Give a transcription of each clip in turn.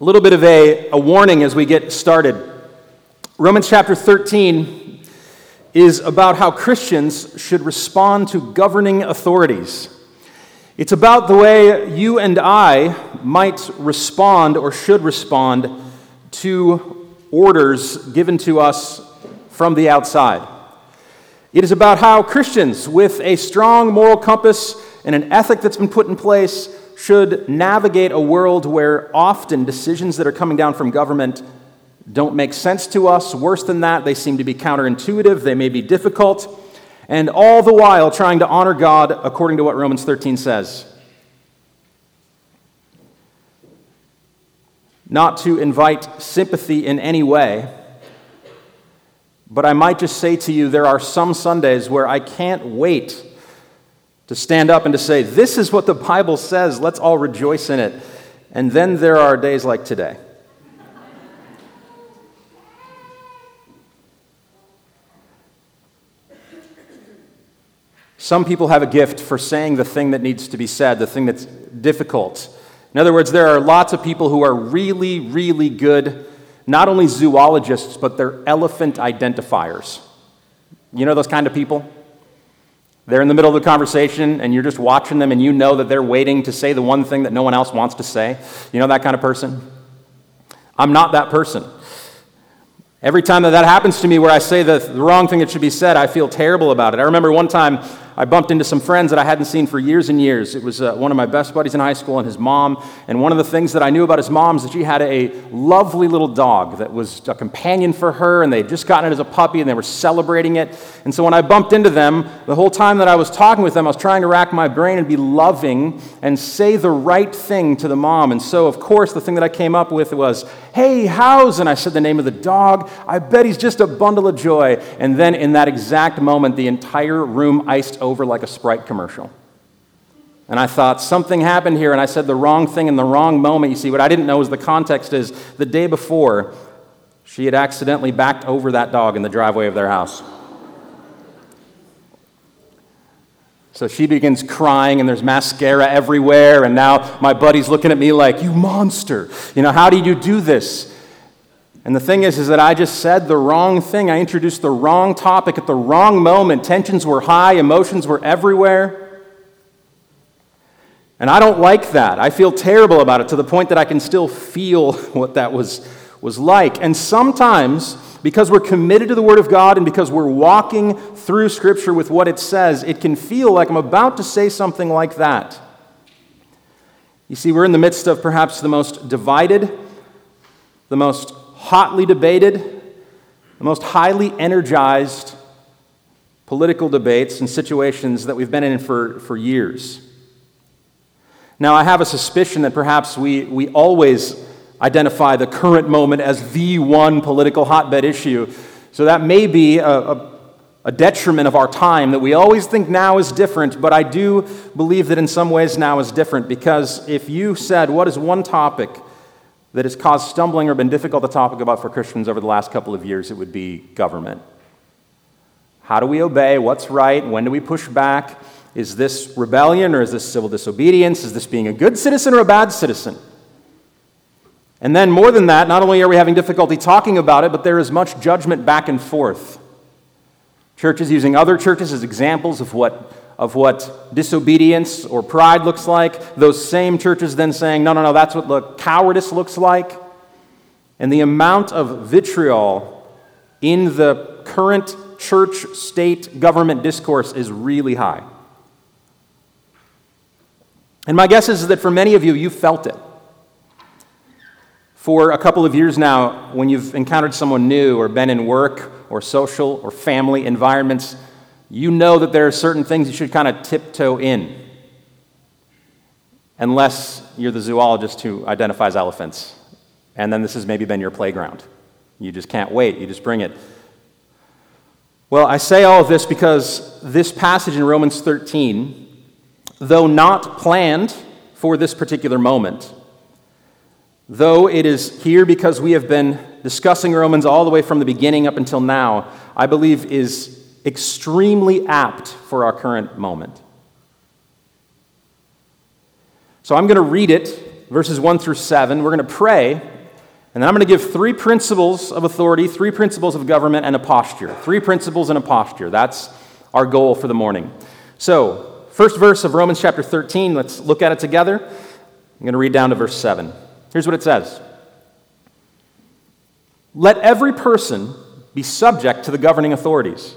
A little bit of a, a warning as we get started. Romans chapter 13 is about how Christians should respond to governing authorities. It's about the way you and I might respond or should respond to orders given to us from the outside. It is about how Christians, with a strong moral compass and an ethic that's been put in place, should navigate a world where often decisions that are coming down from government don't make sense to us. Worse than that, they seem to be counterintuitive, they may be difficult, and all the while trying to honor God according to what Romans 13 says. Not to invite sympathy in any way but I might just say to you, there are some Sundays where I can't wait to stand up and to say, This is what the Bible says, let's all rejoice in it. And then there are days like today. Some people have a gift for saying the thing that needs to be said, the thing that's difficult. In other words, there are lots of people who are really, really good not only zoologists, but they're elephant identifiers. You know those kind of people? They're in the middle of the conversation and you're just watching them and you know that they're waiting to say the one thing that no one else wants to say. You know that kind of person? I'm not that person. Every time that that happens to me where I say the, the wrong thing that should be said, I feel terrible about it. I remember one time I bumped into some friends that I hadn't seen for years and years. It was uh, one of my best buddies in high school and his mom. And one of the things that I knew about his mom is that she had a lovely little dog that was a companion for her, and they had just gotten it as a puppy and they were celebrating it. And so when I bumped into them, the whole time that I was talking with them, I was trying to rack my brain and be loving and say the right thing to the mom. And so, of course, the thing that I came up with was, Hey, how's? And I said the name of the dog. I bet he's just a bundle of joy. And then in that exact moment, the entire room iced over like a Sprite commercial. And I thought something happened here, and I said the wrong thing in the wrong moment. You see, what I didn't know was the context is the day before, she had accidentally backed over that dog in the driveway of their house. So she begins crying, and there's mascara everywhere. And now my buddy's looking at me like, You monster. You know, how did you do this? And the thing is, is that I just said the wrong thing. I introduced the wrong topic at the wrong moment. Tensions were high, emotions were everywhere. And I don't like that. I feel terrible about it to the point that I can still feel what that was, was like. And sometimes, because we're committed to the Word of God and because we're walking through Scripture with what it says, it can feel like I'm about to say something like that. You see, we're in the midst of perhaps the most divided, the most hotly debated, the most highly energized political debates and situations that we've been in for, for years. Now, I have a suspicion that perhaps we, we always identify the current moment as the one political hotbed issue. So that may be a, a, a, detriment of our time, that we always think now is different, but I do believe that in some ways now is different because if you said, What is one topic that has caused stumbling or been difficult to talk about for Christians over the last couple of years, it would be government. How do we obey? What's right? When do we push back? Is this rebellion or is this civil disobedience? Is this being a good citizen or a bad citizen? And then, more than that, not only are we having difficulty talking about it, but there is much judgment back and forth. Churches using other churches as examples of what of what disobedience or pride looks like. Those same churches then saying, no, no, no, that's what the cowardice looks like. And the amount of vitriol in the current church state government discourse is really high. And my guess is that for many of you, you felt it. For a couple of years now, when you've encountered someone new or been in work or social or family environments you know that there are certain things you should kind of tiptoe in, unless you're the zoologist who identifies elephants. And then this has maybe been your playground. You just can't wait, you just bring it. Well, I say all of this because this passage in Romans 13, though not planned for this particular moment, though it is here because we have been discussing Romans all the way from the beginning up until now, I believe is extremely apt for our current moment. So I'm going to read it verses 1 through 7. We're going to pray, and then I'm going to give three principles of authority, three principles of government, and a posture. Three principles and a posture. That's our goal for the morning. So, first verse of Romans chapter 13, let's look at it together. I'm going to read down to verse 7. Here's what it says Let every person be subject to the governing authorities.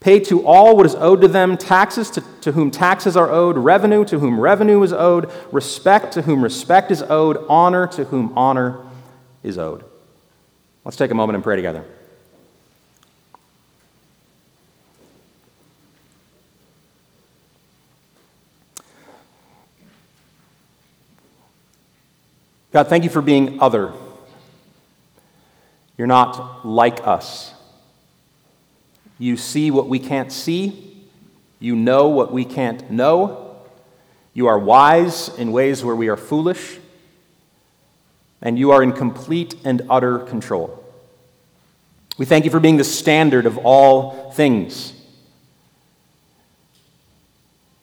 Pay to all what is owed to them, taxes to, to whom taxes are owed, revenue to whom revenue is owed, respect to whom respect is owed, honor to whom honor is owed. Let's take a moment and pray together. God, thank you for being other. You're not like us. You see what we can't see. You know what we can't know. You are wise in ways where we are foolish. And you are in complete and utter control. We thank you for being the standard of all things.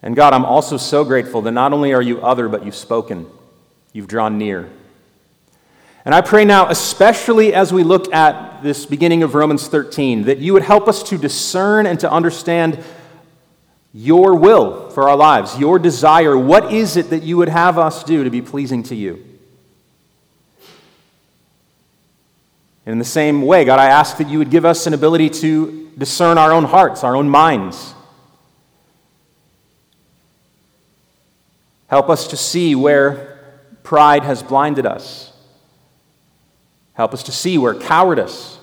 And God, I'm also so grateful that not only are you other, but you've spoken, you've drawn near. And I pray now, especially as we look at this beginning of Romans 13, that you would help us to discern and to understand your will for our lives, your desire. What is it that you would have us do to be pleasing to you? In the same way, God, I ask that you would give us an ability to discern our own hearts, our own minds. Help us to see where pride has blinded us Help us to see where cowardice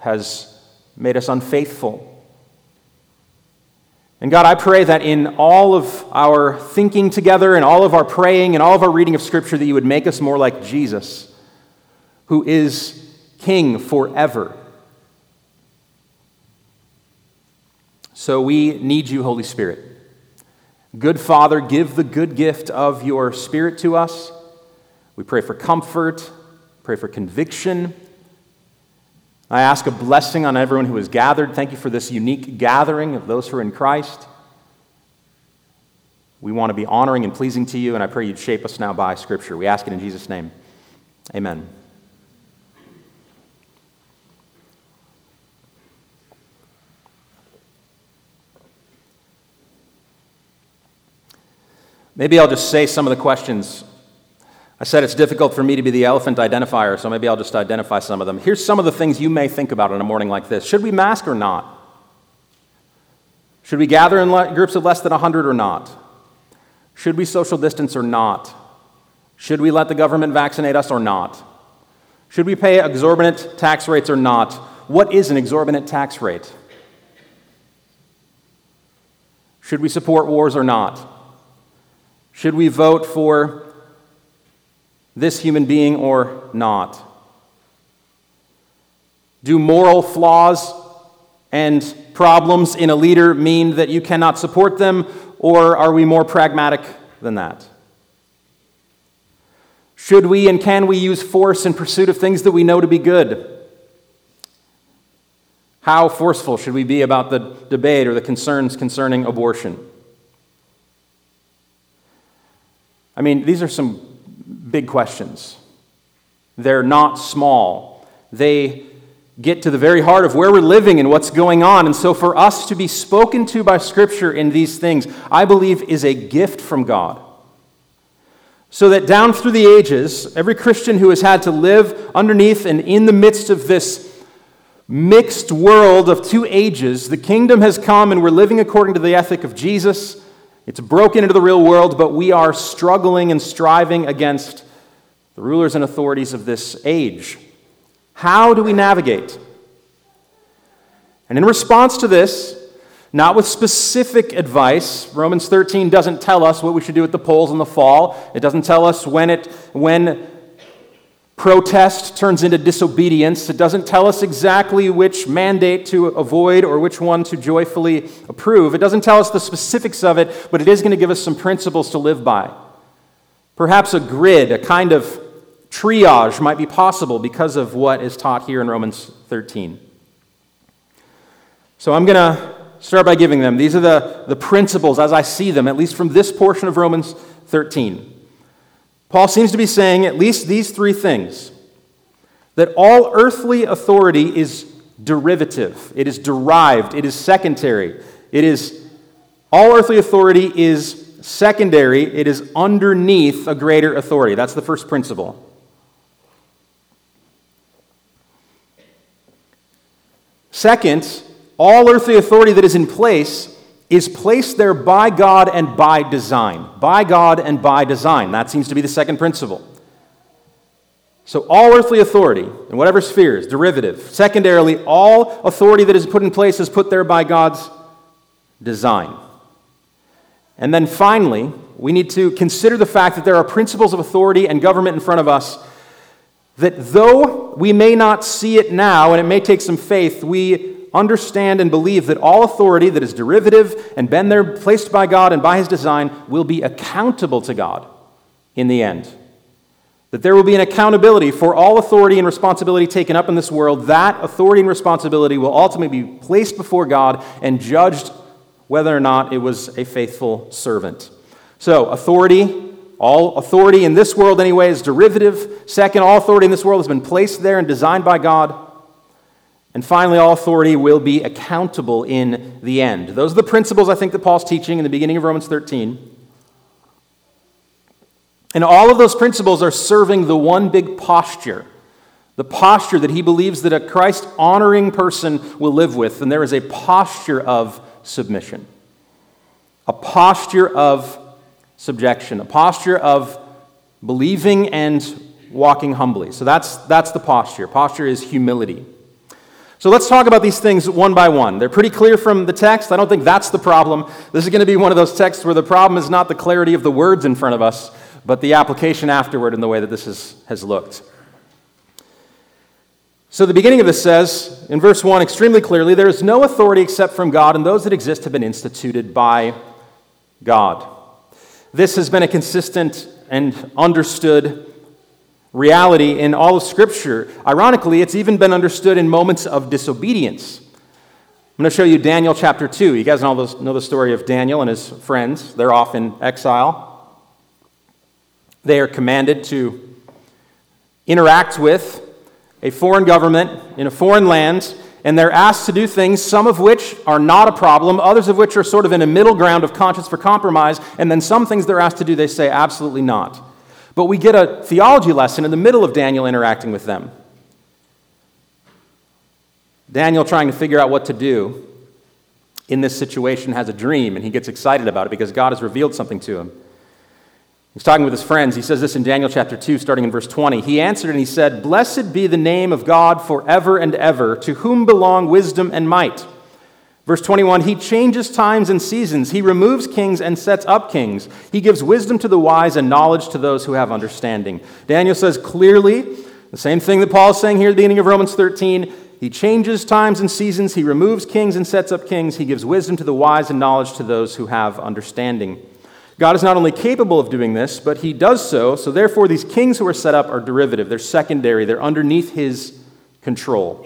has made us unfaithful. And God, I pray that in all of our thinking together and all of our praying and all of our reading of Scripture, that you would make us more like Jesus, who is King forever. So we need you, Holy Spirit. Good Father, give the good gift of your Spirit to us. We pray for comfort Pray for conviction. I ask a blessing on everyone who is gathered. Thank you for this unique gathering of those who are in Christ. We want to be honoring and pleasing to you, and I pray you'd shape us now by Scripture. We ask it in Jesus' name. Amen. Maybe I'll just say some of the questions I said it's difficult for me to be the elephant identifier, so maybe I'll just identify some of them. Here's some of the things you may think about on a morning like this Should we mask or not? Should we gather in groups of less than 100 or not? Should we social distance or not? Should we let the government vaccinate us or not? Should we pay exorbitant tax rates or not? What is an exorbitant tax rate? Should we support wars or not? Should we vote for this human being or not? Do moral flaws and problems in a leader mean that you cannot support them, or are we more pragmatic than that? Should we and can we use force in pursuit of things that we know to be good? How forceful should we be about the debate or the concerns concerning abortion? I mean, these are some big questions. They're not small. They get to the very heart of where we're living and what's going on. And so, for us to be spoken to by Scripture in these things, I believe is a gift from God. So that down through the ages, every Christian who has had to live underneath and in the midst of this mixed world of two ages. The kingdom has come and we're living according to the ethic of Jesus. It's broken into the real world, but we are struggling and striving against the rulers and authorities of this age. How do we navigate? And in response to this, not with specific advice. Romans 13 doesn't tell us what we should do at the polls in the fall. It doesn't tell us when, it, when protest turns into disobedience. It doesn't tell us exactly which mandate to avoid or which one to joyfully approve. It doesn't tell us the specifics of it, but it is going to give us some principles to live by. Perhaps a grid, a kind of triage might be possible because of what is taught here in Romans 13. So I'm going to start by giving them. These are the, the principles as I see them, at least from this portion of Romans 13. Paul seems to be saying at least these three things that all earthly authority is derivative, it is derived, it is secondary. It is all earthly authority is secondary, it is underneath a greater authority. That's the first principle. Second, all earthly authority that is in place is placed there by God and by design. By God and by design. That seems to be the second principle. So, all earthly authority, in whatever sphere, is derivative. Secondarily, all authority that is put in place is put there by God's design. And then finally, we need to consider the fact that there are principles of authority and government in front of us that, though we may not see it now and it may take some faith, we understand and believe that all authority that is derivative and been there placed by God and by his design will be accountable to God in the end. That there will be an accountability for all authority and responsibility taken up in this world. That authority and responsibility will ultimately be placed before God and judged whether or not it was a faithful servant. So, authority, all authority in this world, anyway, is derivative. Second, all authority in this world has been placed there and designed by God. And finally, all authority will be accountable in the end. Those are the principles I think that Paul's teaching in the beginning of Romans 13. And all of those principles are serving the one big posture the posture that he believes that a Christ honoring person will live with. And there is a posture of submission, a posture of subjection, a posture of believing and walking humbly. So that's, that's the posture. Posture is humility. So let's talk about these things one by one. They're pretty clear from the text. I don't think that's the problem. This is going to be one of those texts where the problem is not the clarity of the words in front of us, but the application afterward in the way that this is, has looked. So the beginning of this says, in verse 1, extremely clearly, there is no authority except from God, and those that exist have been instituted by God. This has been a consistent and understood reality in all of Scripture. Ironically, it's even been understood in moments of disobedience. I'm going to show you Daniel chapter 2. You guys know, the story of Daniel and his friends. They're off in exile. They are commanded to interact with a foreign government in a foreign land, and they're asked to do things, some of which are not a problem, others of which are sort of in a middle ground of conscience for compromise, and then some things they're asked to do, they say absolutely not. But we get a theology lesson in the middle of Daniel interacting with them. Daniel, trying to figure out what to do in this situation, has a dream and he gets excited about it because God has revealed something to him. He's talking with his friends. He says this in Daniel chapter 2, starting in verse 20. He answered and he said, Blessed be the name of God forever and ever, to whom belong wisdom and might. Verse 21 He changes times and seasons. He removes kings and sets up kings. He gives wisdom to the wise and knowledge to those who have understanding. Daniel says clearly the same thing that Paul is saying here at the beginning of Romans 13. He changes times and seasons. He removes kings and sets up kings. He gives wisdom to the wise and knowledge to those who have understanding. God is not only capable of doing this, but he does so. So, therefore, these kings who are set up are derivative. They're secondary. They're underneath his control.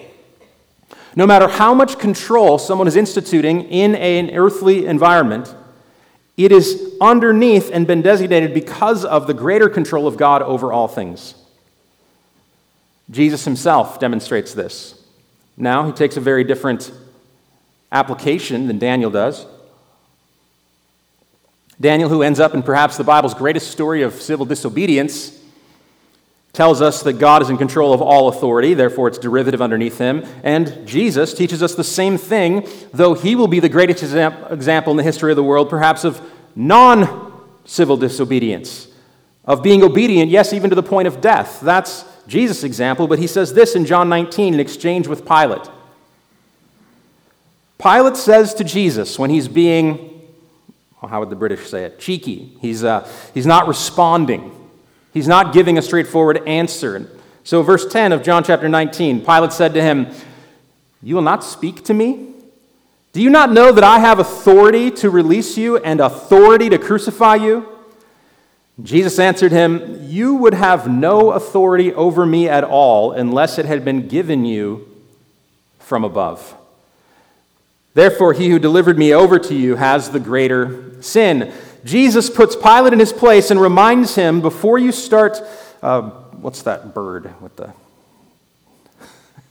No matter how much control someone is instituting in an earthly environment, it is underneath and been designated because of the greater control of God over all things. Jesus himself demonstrates this. Now, he takes a very different application than Daniel does. Daniel, who ends up in perhaps the Bible's greatest story of civil disobedience, tells us that God is in control of all authority, therefore it's derivative underneath him. And Jesus teaches us the same thing, though he will be the greatest example in the history of the world, perhaps of non civil disobedience, of being obedient, yes, even to the point of death. That's Jesus' example, but he says this in John 19 in exchange with Pilate. Pilate says to Jesus when he's being, well, how would the British say it? Cheeky. He's, uh, he's not responding. He's not giving a straightforward answer. So, verse 10 of John chapter 19 Pilate said to him, You will not speak to me? Do you not know that I have authority to release you and authority to crucify you? Jesus answered him, You would have no authority over me at all unless it had been given you from above. Therefore, he who delivered me over to you has the greater sin. Jesus puts Pilate in his place and reminds him before you start, uh, what's that bird with the.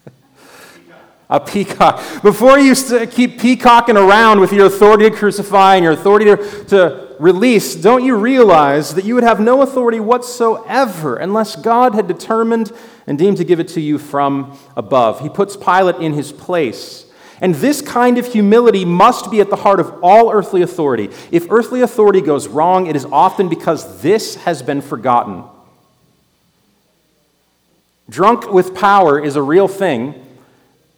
a peacock. Before you keep peacocking around with your authority to crucify and your authority to, to release, don't you realize that you would have no authority whatsoever unless God had determined and deemed to give it to you from above? He puts Pilate in his place. And this kind of humility must be at the heart of all earthly authority. If earthly authority goes wrong, it is often because this has been forgotten. Drunk with power is a real thing,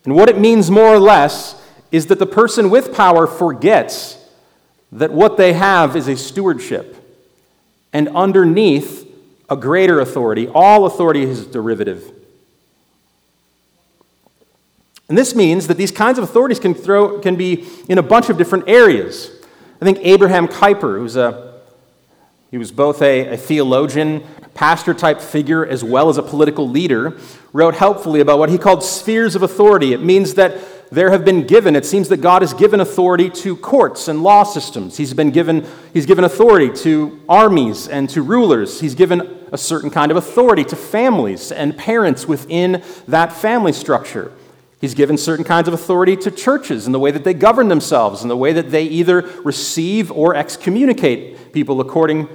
and what it means more or less is that the person with power forgets that what they have is a stewardship, and underneath a greater authority, all authority is derivative. And this means that these kinds of authorities can, throw, can be in a bunch of different areas. I think Abraham Kuyper, who's a he was both a, a theologian, pastor type figure, as well as a political leader, wrote helpfully about what he called spheres of authority. It means that there have been given, it seems that God has given authority to courts and law systems. He's been given, he's given authority to armies and to rulers. He's given a certain kind of authority to families and parents within that family structure. He's given certain kinds of authority to churches in the way that they govern themselves, in the way that they either receive or excommunicate people according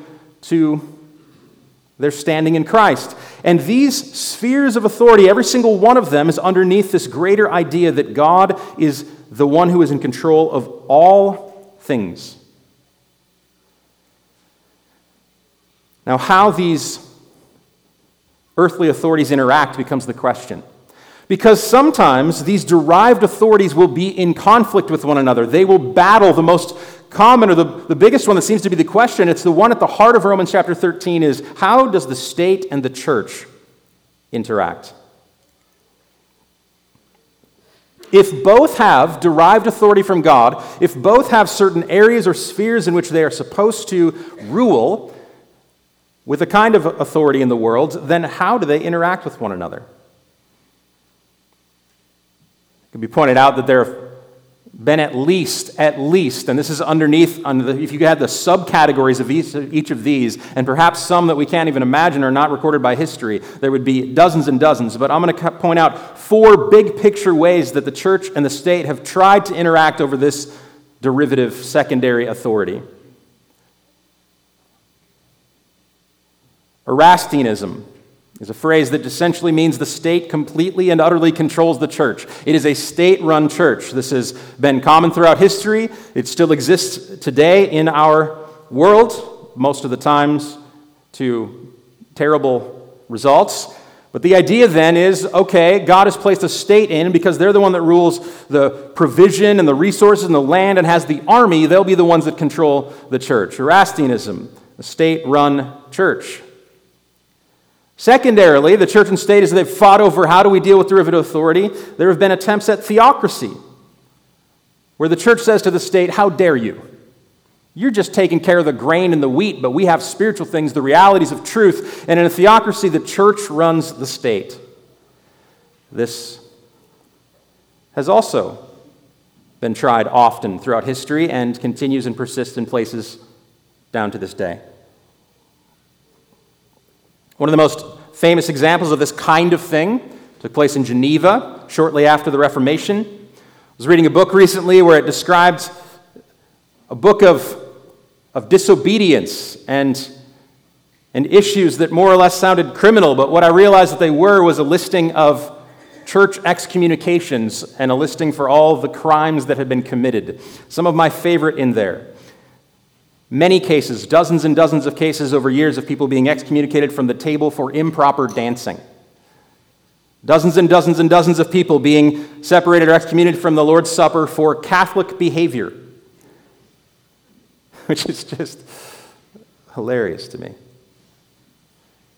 to their standing in Christ. And these spheres of authority, every single one of them is underneath this greater idea that God is the one who is in control of all things. Now, how these earthly authorities interact becomes the question. Because sometimes these derived authorities will be in conflict with one another. They will battle. The most common or the, the biggest one that seems to be the question, it's the one at the heart of Romans chapter 13, is how does the state and the church interact? If both have derived authority from God, if both have certain areas or spheres in which they are supposed to rule with a kind of authority in the world, then how do they interact with one another? It can be pointed out that there have been at least, at least, and this is underneath, under the, if you had the subcategories of each, each of these, and perhaps some that we can't even imagine are not recorded by history, there would be dozens and dozens. But I'm going to point out four big picture ways that the church and the state have tried to interact over this derivative secondary authority. Erastianism is a phrase that essentially means the state completely and utterly controls the church. It is a state run church. This has been common throughout history. It still exists today in our world, most of the times to terrible results. But the idea then is okay, God has placed a state in because they're the one that rules the provision and the resources and the land and has the army, they'll be the ones that control the church. Erastianism, a state run church. Secondarily, the church and state, as they've fought over how do we deal with derivative authority, there have been attempts at theocracy, where the church says to the state, How dare you? You're just taking care of the grain and the wheat, but we have spiritual things, the realities of truth. And in a theocracy, the church runs the state. This has also been tried often throughout history and continues and persists in places down to this day. One of the most famous examples of this kind of thing took place in Geneva shortly after the Reformation. I was reading a book recently where it described a book of, of disobedience and and issues that more or less sounded criminal, but what I realized that they were was a listing of church excommunications and a listing for all the crimes that had been committed. Some of my favorite in there. Many cases, dozens and dozens of cases over years of people being excommunicated from the table for improper dancing. Dozens and dozens and dozens of people being separated or excommunicated from the Lord's Supper for Catholic behavior, which is just hilarious to me.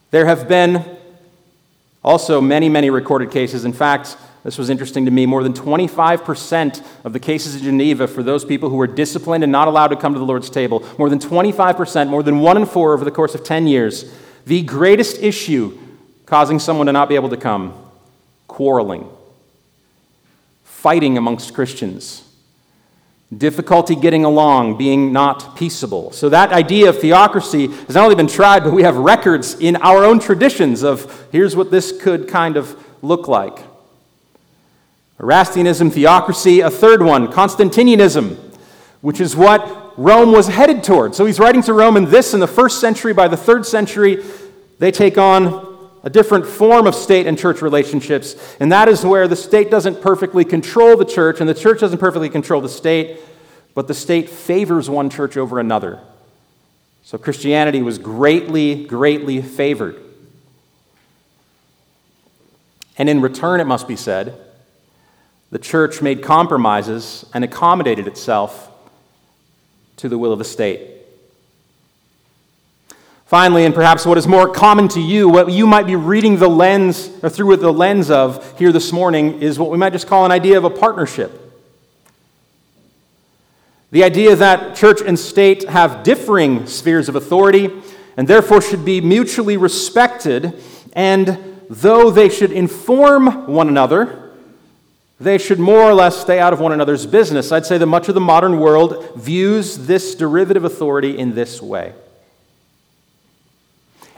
There have been also many, many recorded cases. In fact, this was interesting to me. More than 25% of the cases in Geneva for those people who were disciplined and not allowed to come to the Lord's table, more than 25%, more than one in four over the course of 10 years, the greatest issue causing someone to not be able to come quarreling, fighting amongst Christians, difficulty getting along, being not peaceable. So, that idea of theocracy has not only been tried, but we have records in our own traditions of here's what this could kind of look like. Erastianism, theocracy, a third one, Constantinianism, which is what Rome was headed toward. So he's writing to Rome in this in the first century. By the third century, they take on a different form of state and church relationships. And that is where the state doesn't perfectly control the church, and the church doesn't perfectly control the state, but the state favors one church over another. So Christianity was greatly, greatly favored. And in return, it must be said, the church made compromises and accommodated itself to the will of the state. Finally, and perhaps what is more common to you, what you might be reading the lens or through with the lens of here this morning is what we might just call an idea of a partnership. The idea that church and state have differing spheres of authority and therefore should be mutually respected, and though they should inform one another, they should more or less stay out of one another's business. I'd say that much of the modern world views this derivative authority in this way.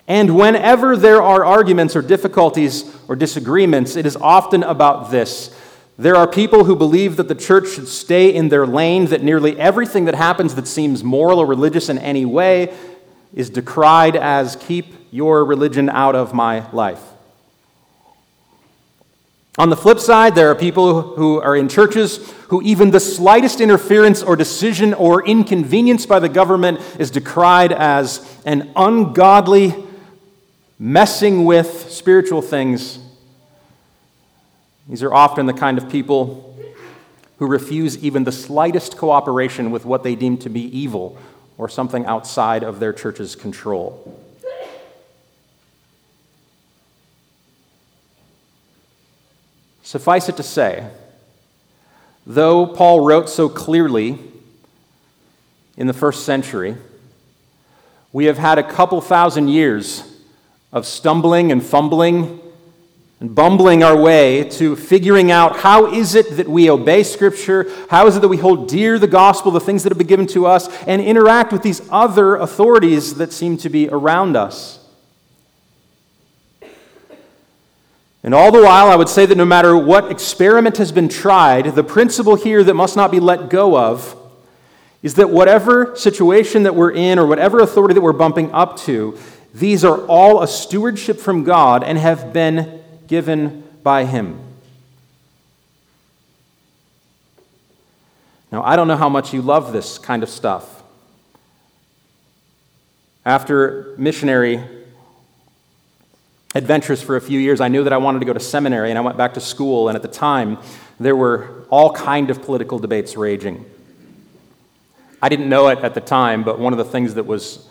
And whenever there are arguments or difficulties or disagreements, it is often about this. There are people who believe that the church should stay in their lane, that nearly everything that happens that seems moral or religious in any way is decried as keep your religion out of my life. On the flip side, there are people who are in churches who even the slightest interference or decision or inconvenience by the government is decried as an ungodly messing with spiritual things. These are often the kind of people who refuse even the slightest cooperation with what they deem to be evil or something outside of their church's control. Suffice it to say, though Paul wrote so clearly in the first century, we have had a couple thousand years of stumbling and fumbling and bumbling our way to figuring out how is it that we obey Scripture, how is it that we hold dear the gospel, the things that have been given to us, and interact with these other authorities that seem to be around us. And all the while, I would say that no matter what experiment has been tried, the principle here that must not be let go of is that whatever situation that we're in or whatever authority that we're bumping up to, these are all a stewardship from God and have been given by Him. Now, I don't know how much you love this kind of stuff. After missionary adventures for a few years, I knew that I wanted to go to seminary, and I went back to school, and at the time, there were all kind of political debates raging. I didn't know it at the time, but one of the things that was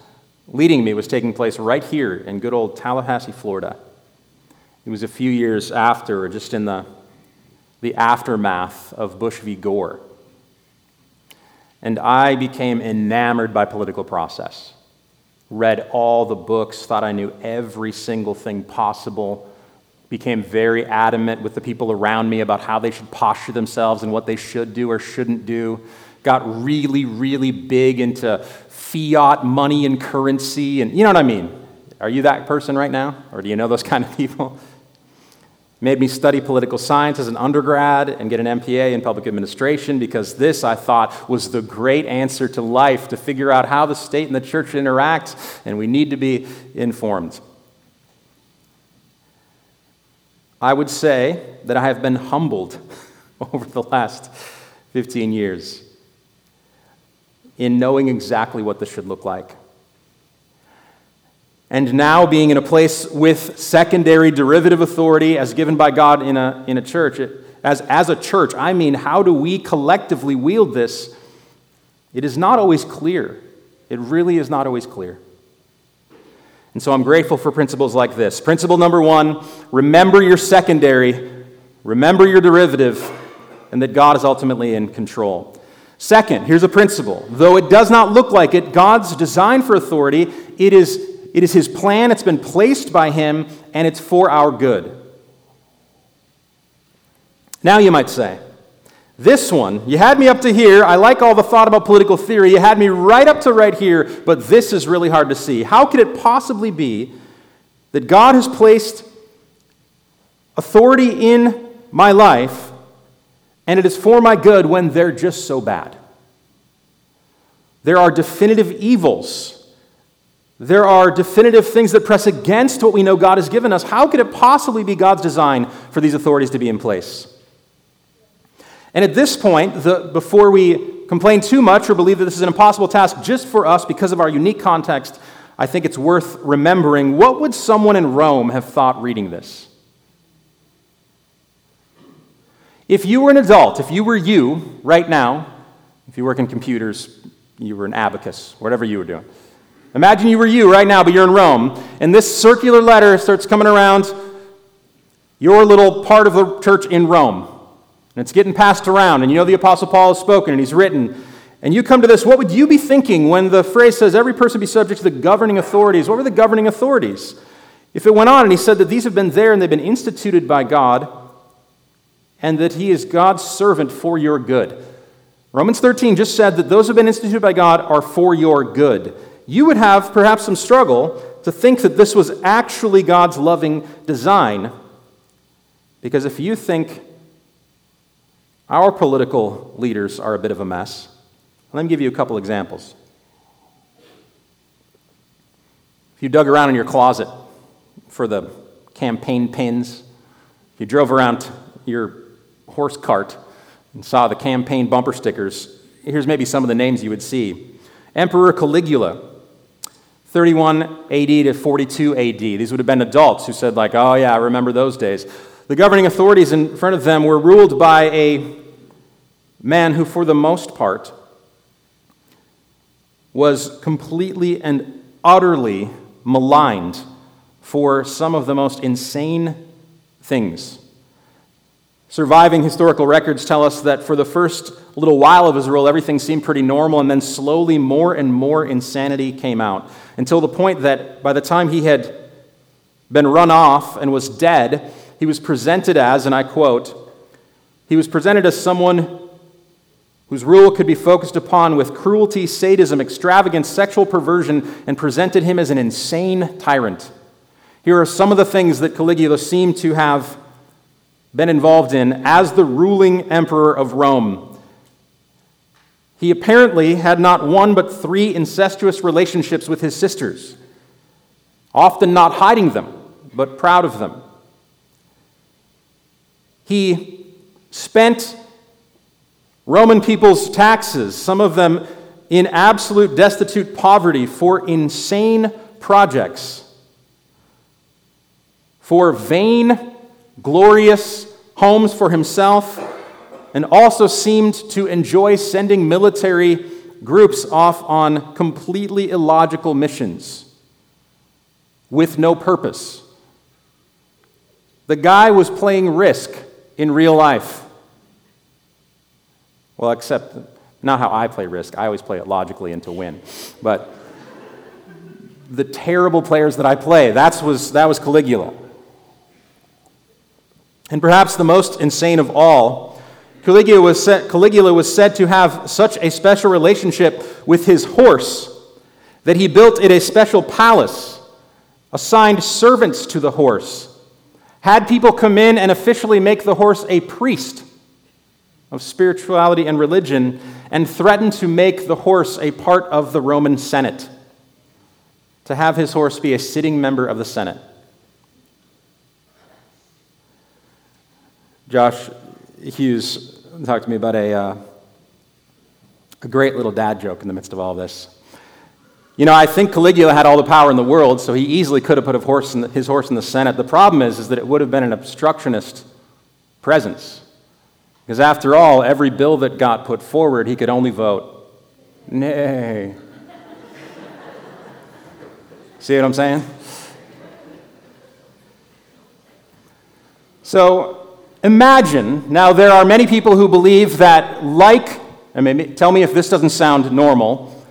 leading me was taking place right here in good old Tallahassee, Florida. It was a few years after, just in the, the aftermath of Bush v. Gore. And I became enamored by political process. Read all the books, thought I knew every single thing possible, became very adamant with the people around me about how they should posture themselves and what they should do or shouldn't do. Got really, really big into fiat money and currency. And you know what I mean? Are you that person right now? Or do you know those kind of people? Made me study political science as an undergrad and get an MPA in public administration because this, I thought, was the great answer to life to figure out how the state and the church interact, and we need to be informed. I would say that I have been humbled over the last 15 years in knowing exactly what this should look like. And now being in a place with secondary derivative authority as given by God in a, in a church, as, as a church, I mean, how do we collectively wield this? It is not always clear. It really is not always clear. And so I'm grateful for principles like this. Principle number one remember your secondary, remember your derivative, and that God is ultimately in control. Second, here's a principle. Though it does not look like it, God's design for authority, it is, it is His plan, it's been placed by Him, and it's for our good. Now you might say, this one, you had me up to here. I like all the thought about political theory. You had me right up to right here, but this is really hard to see. How could it possibly be that God has placed authority in my life and it is for my good when they're just so bad? There are definitive evils. There are definitive things that press against what we know God has given us. How could it possibly be God's design for these authorities to be in place? And at this point, the, before we complain too much or believe that this is an impossible task just for us because of our unique context, I think it's worth remembering what would someone in Rome have thought reading this? If you were an adult, if you were you right now, if you work in computers, you were an abacus, whatever you were doing. Imagine you were you right now, but you're in Rome, and this circular letter starts coming around your little part of the church in Rome. And it's getting passed around, and you know the Apostle Paul has spoken and he's written. And you come to this, what would you be thinking when the phrase says, every person be subject to the governing authorities? What were the governing authorities? If it went on and he said that these have been there and they've been instituted by God, and that he is God's servant for your good. Romans 13 just said that those who have been instituted by God are for your good. You would have perhaps some struggle to think that this was actually God's loving design, because if you think our political leaders are a bit of a mess. Let me give you a couple examples. If you dug around in your closet for the campaign pins, if you drove around your horse cart and saw the campaign bumper stickers, here's maybe some of the names you would see Emperor Caligula, 31 AD to 42 AD. These would have been adults who said, like, oh, yeah, I remember those days. The governing authorities in front of them were ruled by a man who, for the most part, was completely and utterly maligned for some of the most insane things. Surviving historical records tell us that for the first little while of his rule, everything seemed pretty normal, and then slowly more and more insanity came out until the point that by the time he had been run off and was dead, he was presented as, and I quote, he was presented as someone whose rule could be focused upon with cruelty, sadism, extravagance, sexual perversion, and presented him as an insane tyrant. Here are some of the things that Caligula seemed to have been involved in as the ruling emperor of Rome. He apparently had not one but three incestuous relationships with his sisters, often not hiding them, but proud of them. He spent Roman people's taxes, some of them in absolute destitute poverty, for insane projects, for vain, glorious homes for himself, and also seemed to enjoy sending military groups off on completely illogical missions with no purpose. The guy was playing risk in real life. Well, except not how I play Risk. I always play it logically and to win. But the terrible players that I play, that's was, that was Caligula. And perhaps the most insane of all, Caligula was, said, Caligula was said to have such a special relationship with his horse that he built it a special palace, assigned servants to the horse, had people come in and officially make the horse a priest of spirituality and religion, and threatened to make the horse a part of the Roman Senate, to have his horse be a sitting member of the Senate. Josh Hughes talked to me about a, uh, a great little dad joke in the midst of all this. You know, I think Caligula had all the power in the world, so he easily could have put horse the, his horse in the Senate. The problem is, is that it would have been an obstructionist presence. Because after all, every bill that got put forward, he could only vote nay. See what I'm saying? So imagine, now there are many people who believe that, like, and maybe, tell me if this doesn't sound normal,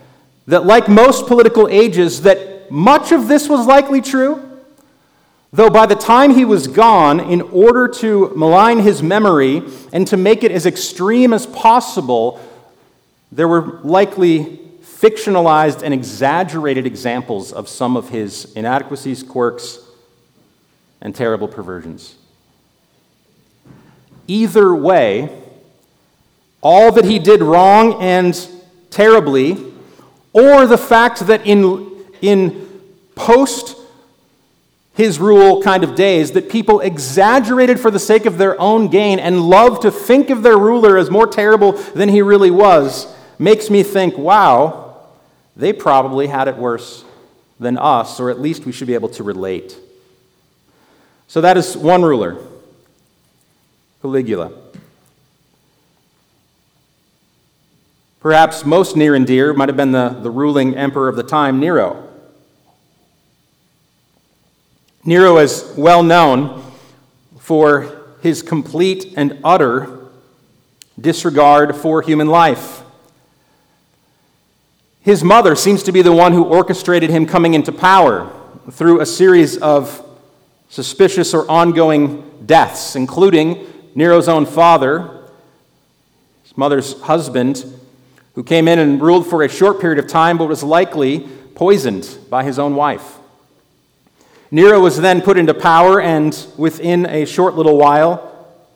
that, like most political ages, that much of this was likely true, though by the time he was gone, in order to malign his memory and to make it as extreme as possible, there were likely fictionalized and exaggerated examples of some of his inadequacies, quirks, and terrible perversions. Either way, all that he did wrong and terribly or the fact that in, in post his rule kind of days, that people exaggerated for the sake of their own gain and loved to think of their ruler as more terrible than he really was, makes me think, wow, they probably had it worse than us, or at least we should be able to relate. So that is one ruler, Caligula. Perhaps most near and dear might have been the, the ruling emperor of the time, Nero. Nero is well known for his complete and utter disregard for human life. His mother seems to be the one who orchestrated him coming into power through a series of suspicious or ongoing deaths, including Nero's own father, his mother's husband, who came in and ruled for a short period of time but was likely poisoned by his own wife. Nero was then put into power and within a short little while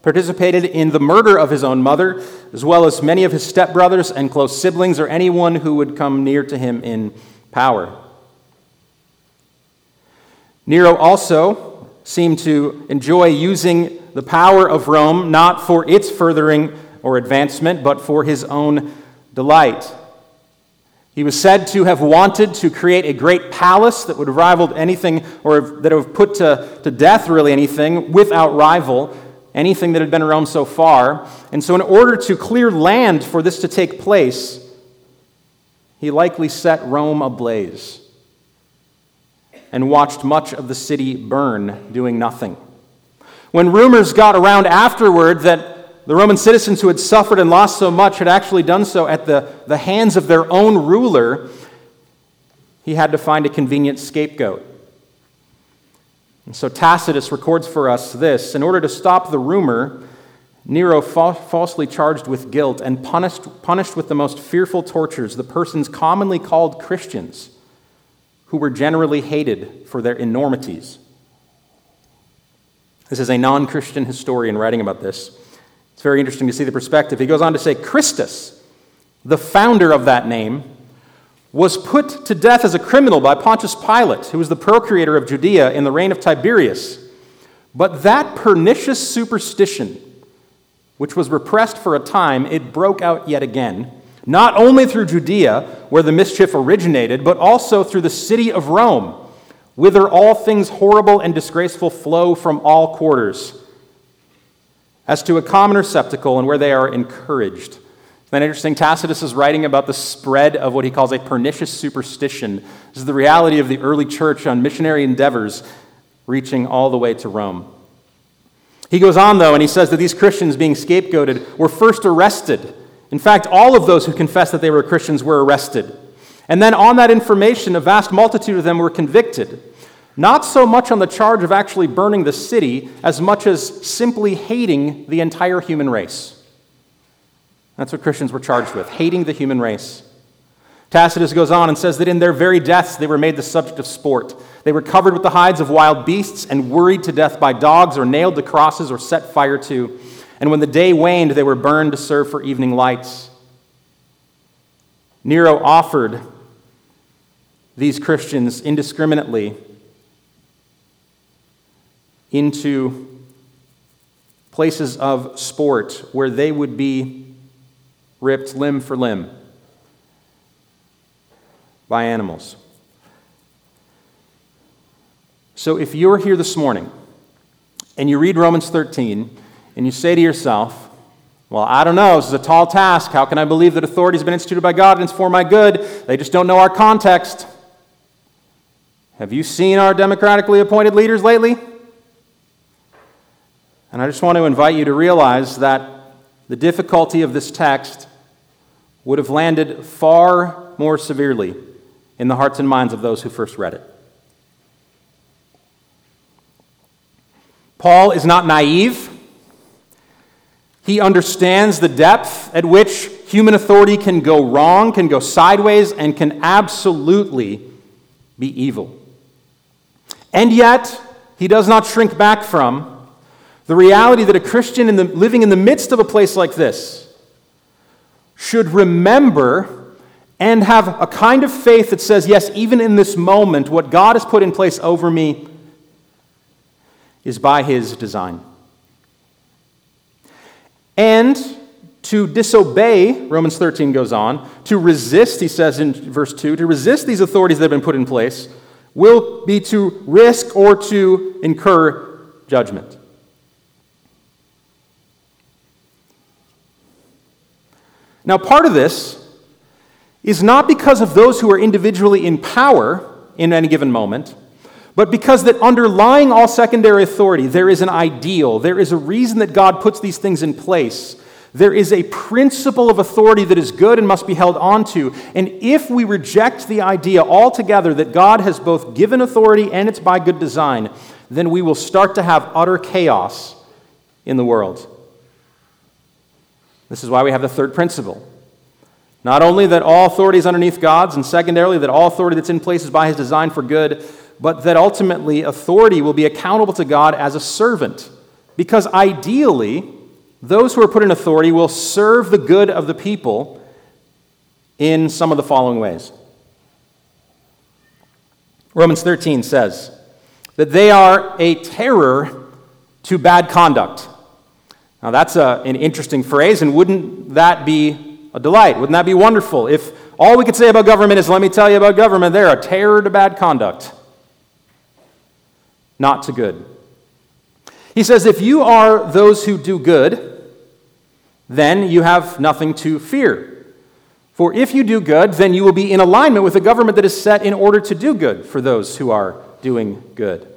participated in the murder of his own mother, as well as many of his stepbrothers and close siblings or anyone who would come near to him in power. Nero also seemed to enjoy using the power of Rome not for its furthering or advancement, but for his own delight. He was said to have wanted to create a great palace that would have rivaled anything, or that would have put to, to death really anything without rival, anything that had been around so far. And so, in order to clear land for this to take place, he likely set Rome ablaze and watched much of the city burn, doing nothing. When rumors got around afterward that the Roman citizens who had suffered and lost so much had actually done so at the, the hands of their own ruler. He had to find a convenient scapegoat. And so Tacitus records for us this In order to stop the rumor, Nero fa- falsely charged with guilt and punished, punished with the most fearful tortures the persons commonly called Christians, who were generally hated for their enormities. This is a non Christian historian writing about this. It's very interesting to see the perspective. He goes on to say Christus, the founder of that name, was put to death as a criminal by Pontius Pilate, who was the procurator of Judea in the reign of Tiberius. But that pernicious superstition, which was repressed for a time, it broke out yet again, not only through Judea, where the mischief originated, but also through the city of Rome, whither all things horrible and disgraceful flow from all quarters as to a common receptacle and where they are encouraged. It's been interesting. Tacitus is writing about the spread of what he calls a pernicious superstition. This is the reality of the early church on missionary endeavors reaching all the way to Rome. He goes on, though, and he says that these Christians being scapegoated were first arrested. In fact, all of those who confessed that they were Christians were arrested. And then, on that information, a vast multitude of them were convicted. Not so much on the charge of actually burning the city, as much as simply hating the entire human race. That's what Christians were charged with hating the human race. Tacitus goes on and says that in their very deaths they were made the subject of sport. They were covered with the hides of wild beasts and worried to death by dogs or nailed to crosses or set fire to. And when the day waned, they were burned to serve for evening lights. Nero offered these Christians indiscriminately into places of sport where they would be ripped limb for limb by animals. So if you're here this morning and you read Romans 13 and you say to yourself, well, I don't know, this is a tall task. How can I believe that authority has been instituted by God and it's for my good? They just don't know our context. Have you seen our democratically appointed leaders lately? And I just want to invite you to realize that the difficulty of this text would have landed far more severely in the hearts and minds of those who first read it. Paul is not naive. He understands the depth at which human authority can go wrong, can go sideways, and can absolutely be evil. And yet, he does not shrink back from the reality that a Christian in the, living in the midst of a place like this should remember and have a kind of faith that says, yes, even in this moment, what God has put in place over me is by his design. And to disobey, Romans 13 goes on, to resist, he says in verse 2, to resist these authorities that have been put in place will be to risk or to incur judgment. Now, part of this is not because of those who are individually in power in any given moment, but because that underlying all secondary authority, there is an ideal, there is a reason that God puts these things in place. There is a principle of authority that is good and must be held onto. And if we reject the idea altogether that God has both given authority and it's by good design, then we will start to have utter chaos in the world. This is why we have the third principle not only that all authority is underneath God's, and secondarily, that all authority that's in place is by his design for good, but that ultimately authority will be accountable to God as a servant. Because ideally, those who are put in authority will serve the good of the people in some of the following ways. Romans 13 says that they are a terror to bad conduct. Now, that's a, an interesting phrase, and wouldn't that be a delight. Wouldn't that be wonderful? If all we could say about government is, let me tell you about government, they're a terror to bad conduct, not to good. He says, if you are those who do good, then you have nothing to fear. For if you do good, then you will be in alignment with a government that is set in order to do good for those who are doing good.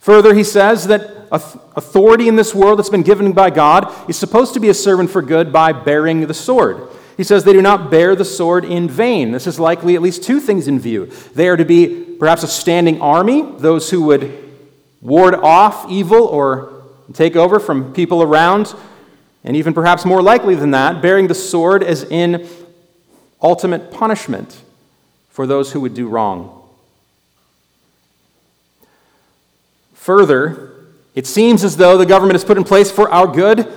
Further, he says that authority in this world that's been given by God is supposed to be a servant for good by bearing the sword. He says they do not bear the sword in vain. This is likely at least two things in view. They are to be perhaps a standing army, those who would ward off evil or take over from people around, and even perhaps more likely than that, bearing the sword as in ultimate punishment for those who would do wrong. Further, it seems as though the government is put in place for our good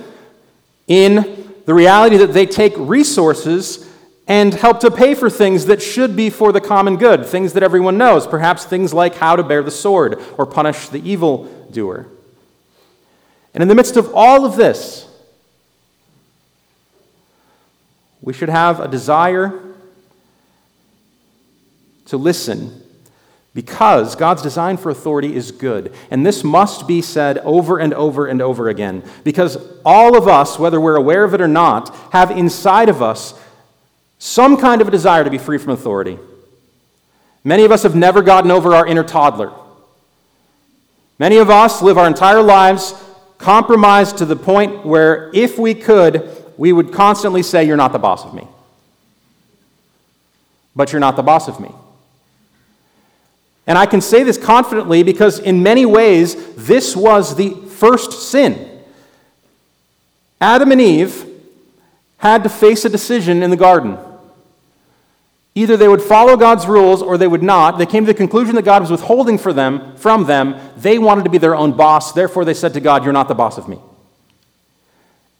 in the reality that they take resources and help to pay for things that should be for the common good, things that everyone knows, perhaps things like how to bear the sword or punish the evil doer. And in the midst of all of this, we should have a desire to listen because God's design for authority is good. And this must be said over and over and over again. Because all of us, whether we're aware of it or not, have inside of us some kind of a desire to be free from authority. Many of us have never gotten over our inner toddler. Many of us live our entire lives compromised to the point where, if we could, we would constantly say, You're not the boss of me. But you're not the boss of me. And I can say this confidently because, in many ways, this was the first sin. Adam and Eve had to face a decision in the garden. Either they would follow God's rules or they would not. They came to the conclusion that God was withholding for them, from them. They wanted to be their own boss. Therefore, they said to God, You're not the boss of me.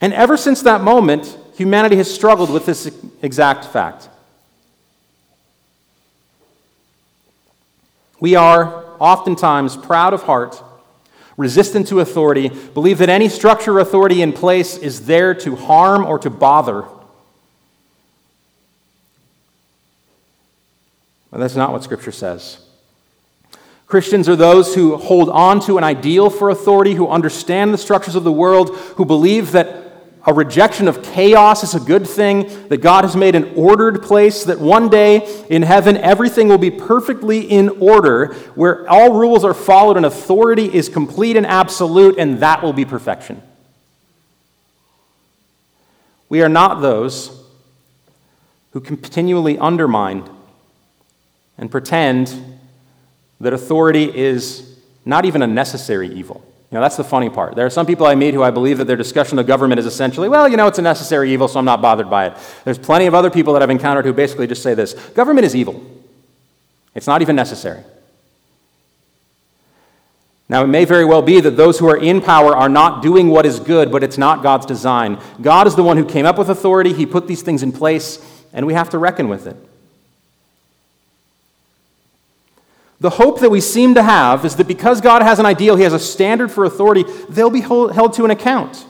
And ever since that moment, humanity has struggled with this exact fact. We are oftentimes proud of heart, resistant to authority, believe that any structure or authority in place is there to harm or to bother. But that's not what Scripture says. Christians are those who hold on to an ideal for authority, who understand the structures of the world, who believe that a rejection of chaos is a good thing, that God has made an ordered place, that one day in heaven everything will be perfectly in order, where all rules are followed and authority is complete and absolute, and that will be perfection. We are not those who continually undermine and pretend that authority is not even a necessary evil. You know, that's the funny part. There are some people I meet who I believe that their discussion of government is essentially, well, you know, it's a necessary evil, so I'm not bothered by it. There's plenty of other people that I've encountered who basically just say this government is evil, it's not even necessary. Now, it may very well be that those who are in power are not doing what is good, but it's not God's design. God is the one who came up with authority, He put these things in place, and we have to reckon with it. The hope that we seem to have is that because God has an ideal, He has a standard for authority, they'll be held to an account.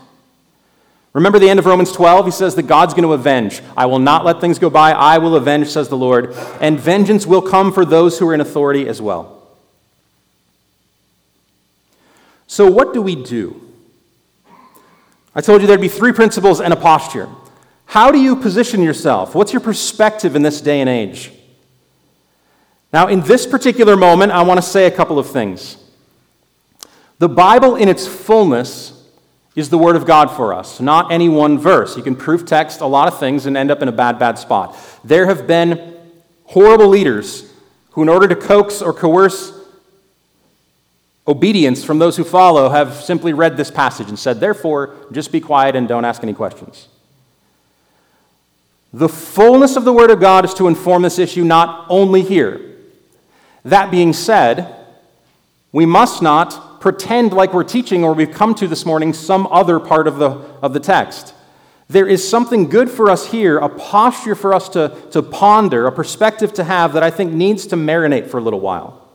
Remember the end of Romans 12? He says that God's going to avenge. I will not let things go by. I will avenge, says the Lord. And vengeance will come for those who are in authority as well. So, what do we do? I told you there'd be three principles and a posture. How do you position yourself? What's your perspective in this day and age? Now, in this particular moment, I want to say a couple of things. The Bible, in its fullness, is the Word of God for us, not any one verse. You can proof text a lot of things and end up in a bad, bad spot. There have been horrible leaders who, in order to coax or coerce obedience from those who follow, have simply read this passage and said, Therefore, just be quiet and don't ask any questions. The fullness of the Word of God is to inform this issue not only here, that being said, we must not pretend like we're teaching or we've come to this morning some other part of the, of the text. There is something good for us here, a posture for us to, to ponder, a perspective to have that I think needs to marinate for a little while.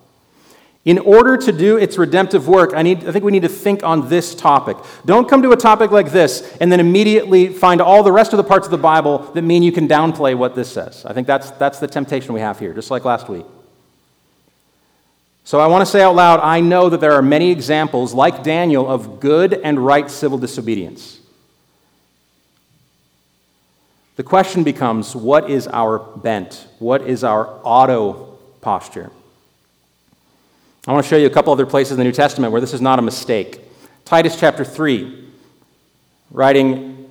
In order to do its redemptive work, I, need, I think we need to think on this topic. Don't come to a topic like this and then immediately find all the rest of the parts of the Bible that mean you can downplay what this says. I think that's, that's the temptation we have here, just like last week. So I want to say out loud I know that there are many examples, like Daniel, of good and right civil disobedience. The question becomes what is our bent? What is our auto posture? I want to show you a couple other places in the New Testament where this is not a mistake. Titus chapter 3, writing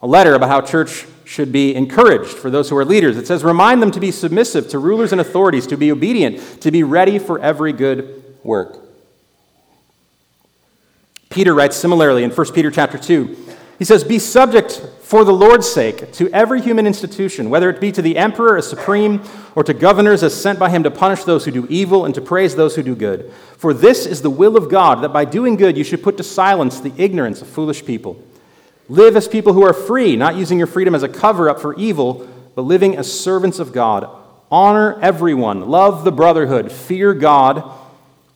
a letter about how church should be encouraged for those who are leaders. It says, Remind them to be submissive to rulers and authorities, to be obedient, to be ready for every good work. Peter writes similarly in 1 Peter chapter 2. He says, Be subject for the Lord's sake to every human institution, whether it be to the emperor as supreme or to governors as sent by him to punish those who do evil and to praise those who do good. For this is the will of God, that by doing good you should put to silence the ignorance of foolish people. Live as people who are free, not using your freedom as a cover up for evil, but living as servants of God. Honor everyone, love the brotherhood, fear God,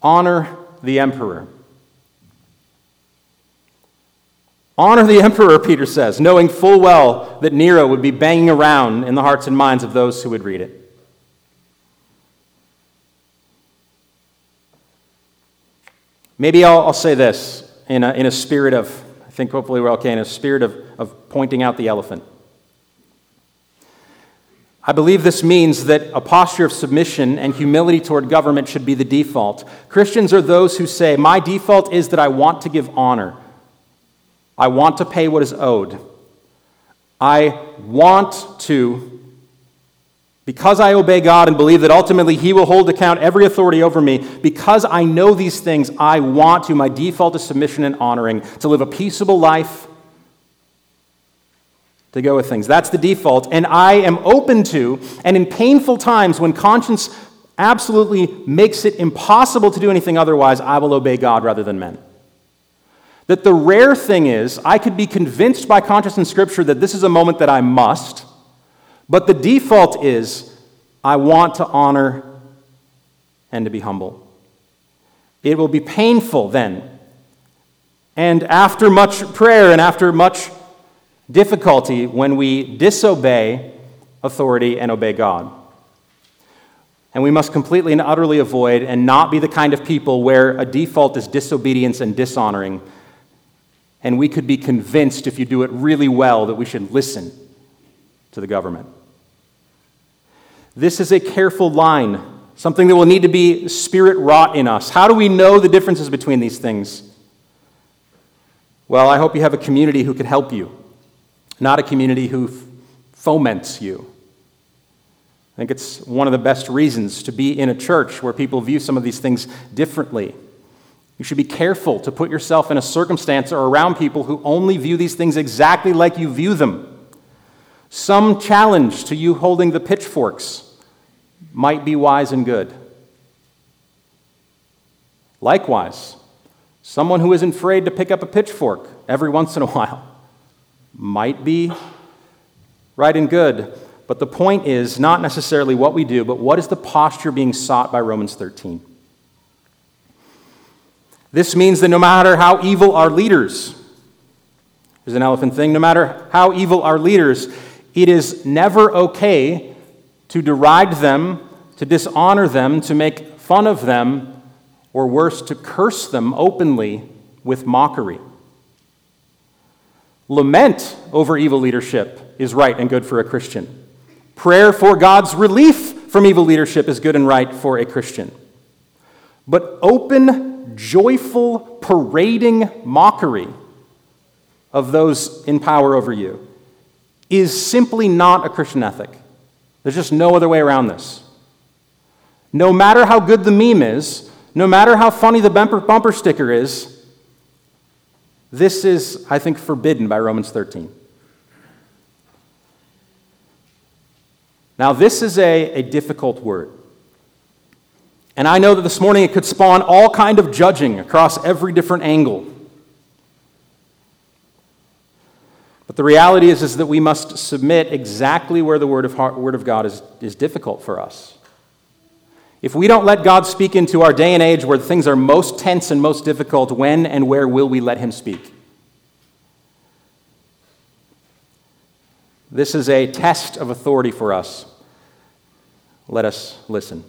honor the emperor. Honor the emperor, Peter says, knowing full well that Nero would be banging around in the hearts and minds of those who would read it. Maybe I'll, I'll say this in a, in a spirit of think hopefully we're okay in a spirit of, of pointing out the elephant. I believe this means that a posture of submission and humility toward government should be the default. Christians are those who say, My default is that I want to give honor, I want to pay what is owed, I want to because I obey God and believe that ultimately He will hold account every authority over me, because I know these things, I want to, my default is submission and honoring, to live a peaceable life to go with things. That's the default. And I am open to, and in painful times when conscience absolutely makes it impossible to do anything otherwise, I will obey God rather than men. That the rare thing is, I could be convinced by conscience and Scripture that this is a moment that I must, but the default is, I want to honor and to be humble. It will be painful then. And after much prayer and after much difficulty, when we disobey authority and obey God. And we must completely and utterly avoid and not be the kind of people where a default is disobedience and dishonoring. And we could be convinced, if you do it really well, that we should listen to the government. This is a careful line, something that will need to be spirit wrought in us. How do we know the differences between these things? Well, I hope you have a community who can help you, not a community who f- foments you. I think it's one of the best reasons to be in a church where people view some of these things differently. You should be careful to put yourself in a circumstance or around people who only view these things exactly like you view them. Some challenge to you holding the pitchforks might be wise and good. Likewise, someone who isn't afraid to pick up a pitchfork every once in a while might be right and good. But the point is not necessarily what we do, but what is the posture being sought by Romans 13? This means that no matter how evil our leaders, there's an elephant thing, no matter how evil our leaders, it is never okay to deride them, to dishonor them, to make fun of them, or worse, to curse them openly with mockery. Lament over evil leadership is right and good for a Christian. Prayer for God's relief from evil leadership is good and right for a Christian. But open, joyful, parading mockery of those in power over you is simply not a Christian ethic. There's just no other way around this. No matter how good the meme is, no matter how funny the bumper, sticker is, this is, I think, forbidden by Romans 13. Now, this is a, a difficult word. And I know that this morning it could spawn all kind of judging across every different angle. But the reality is, is that we must submit exactly where the Word of, word of God is, is difficult for us. If we don't let God speak into our day and age where things are most tense and most difficult, when and where will we let Him speak? This is a test of authority for us. Let us listen.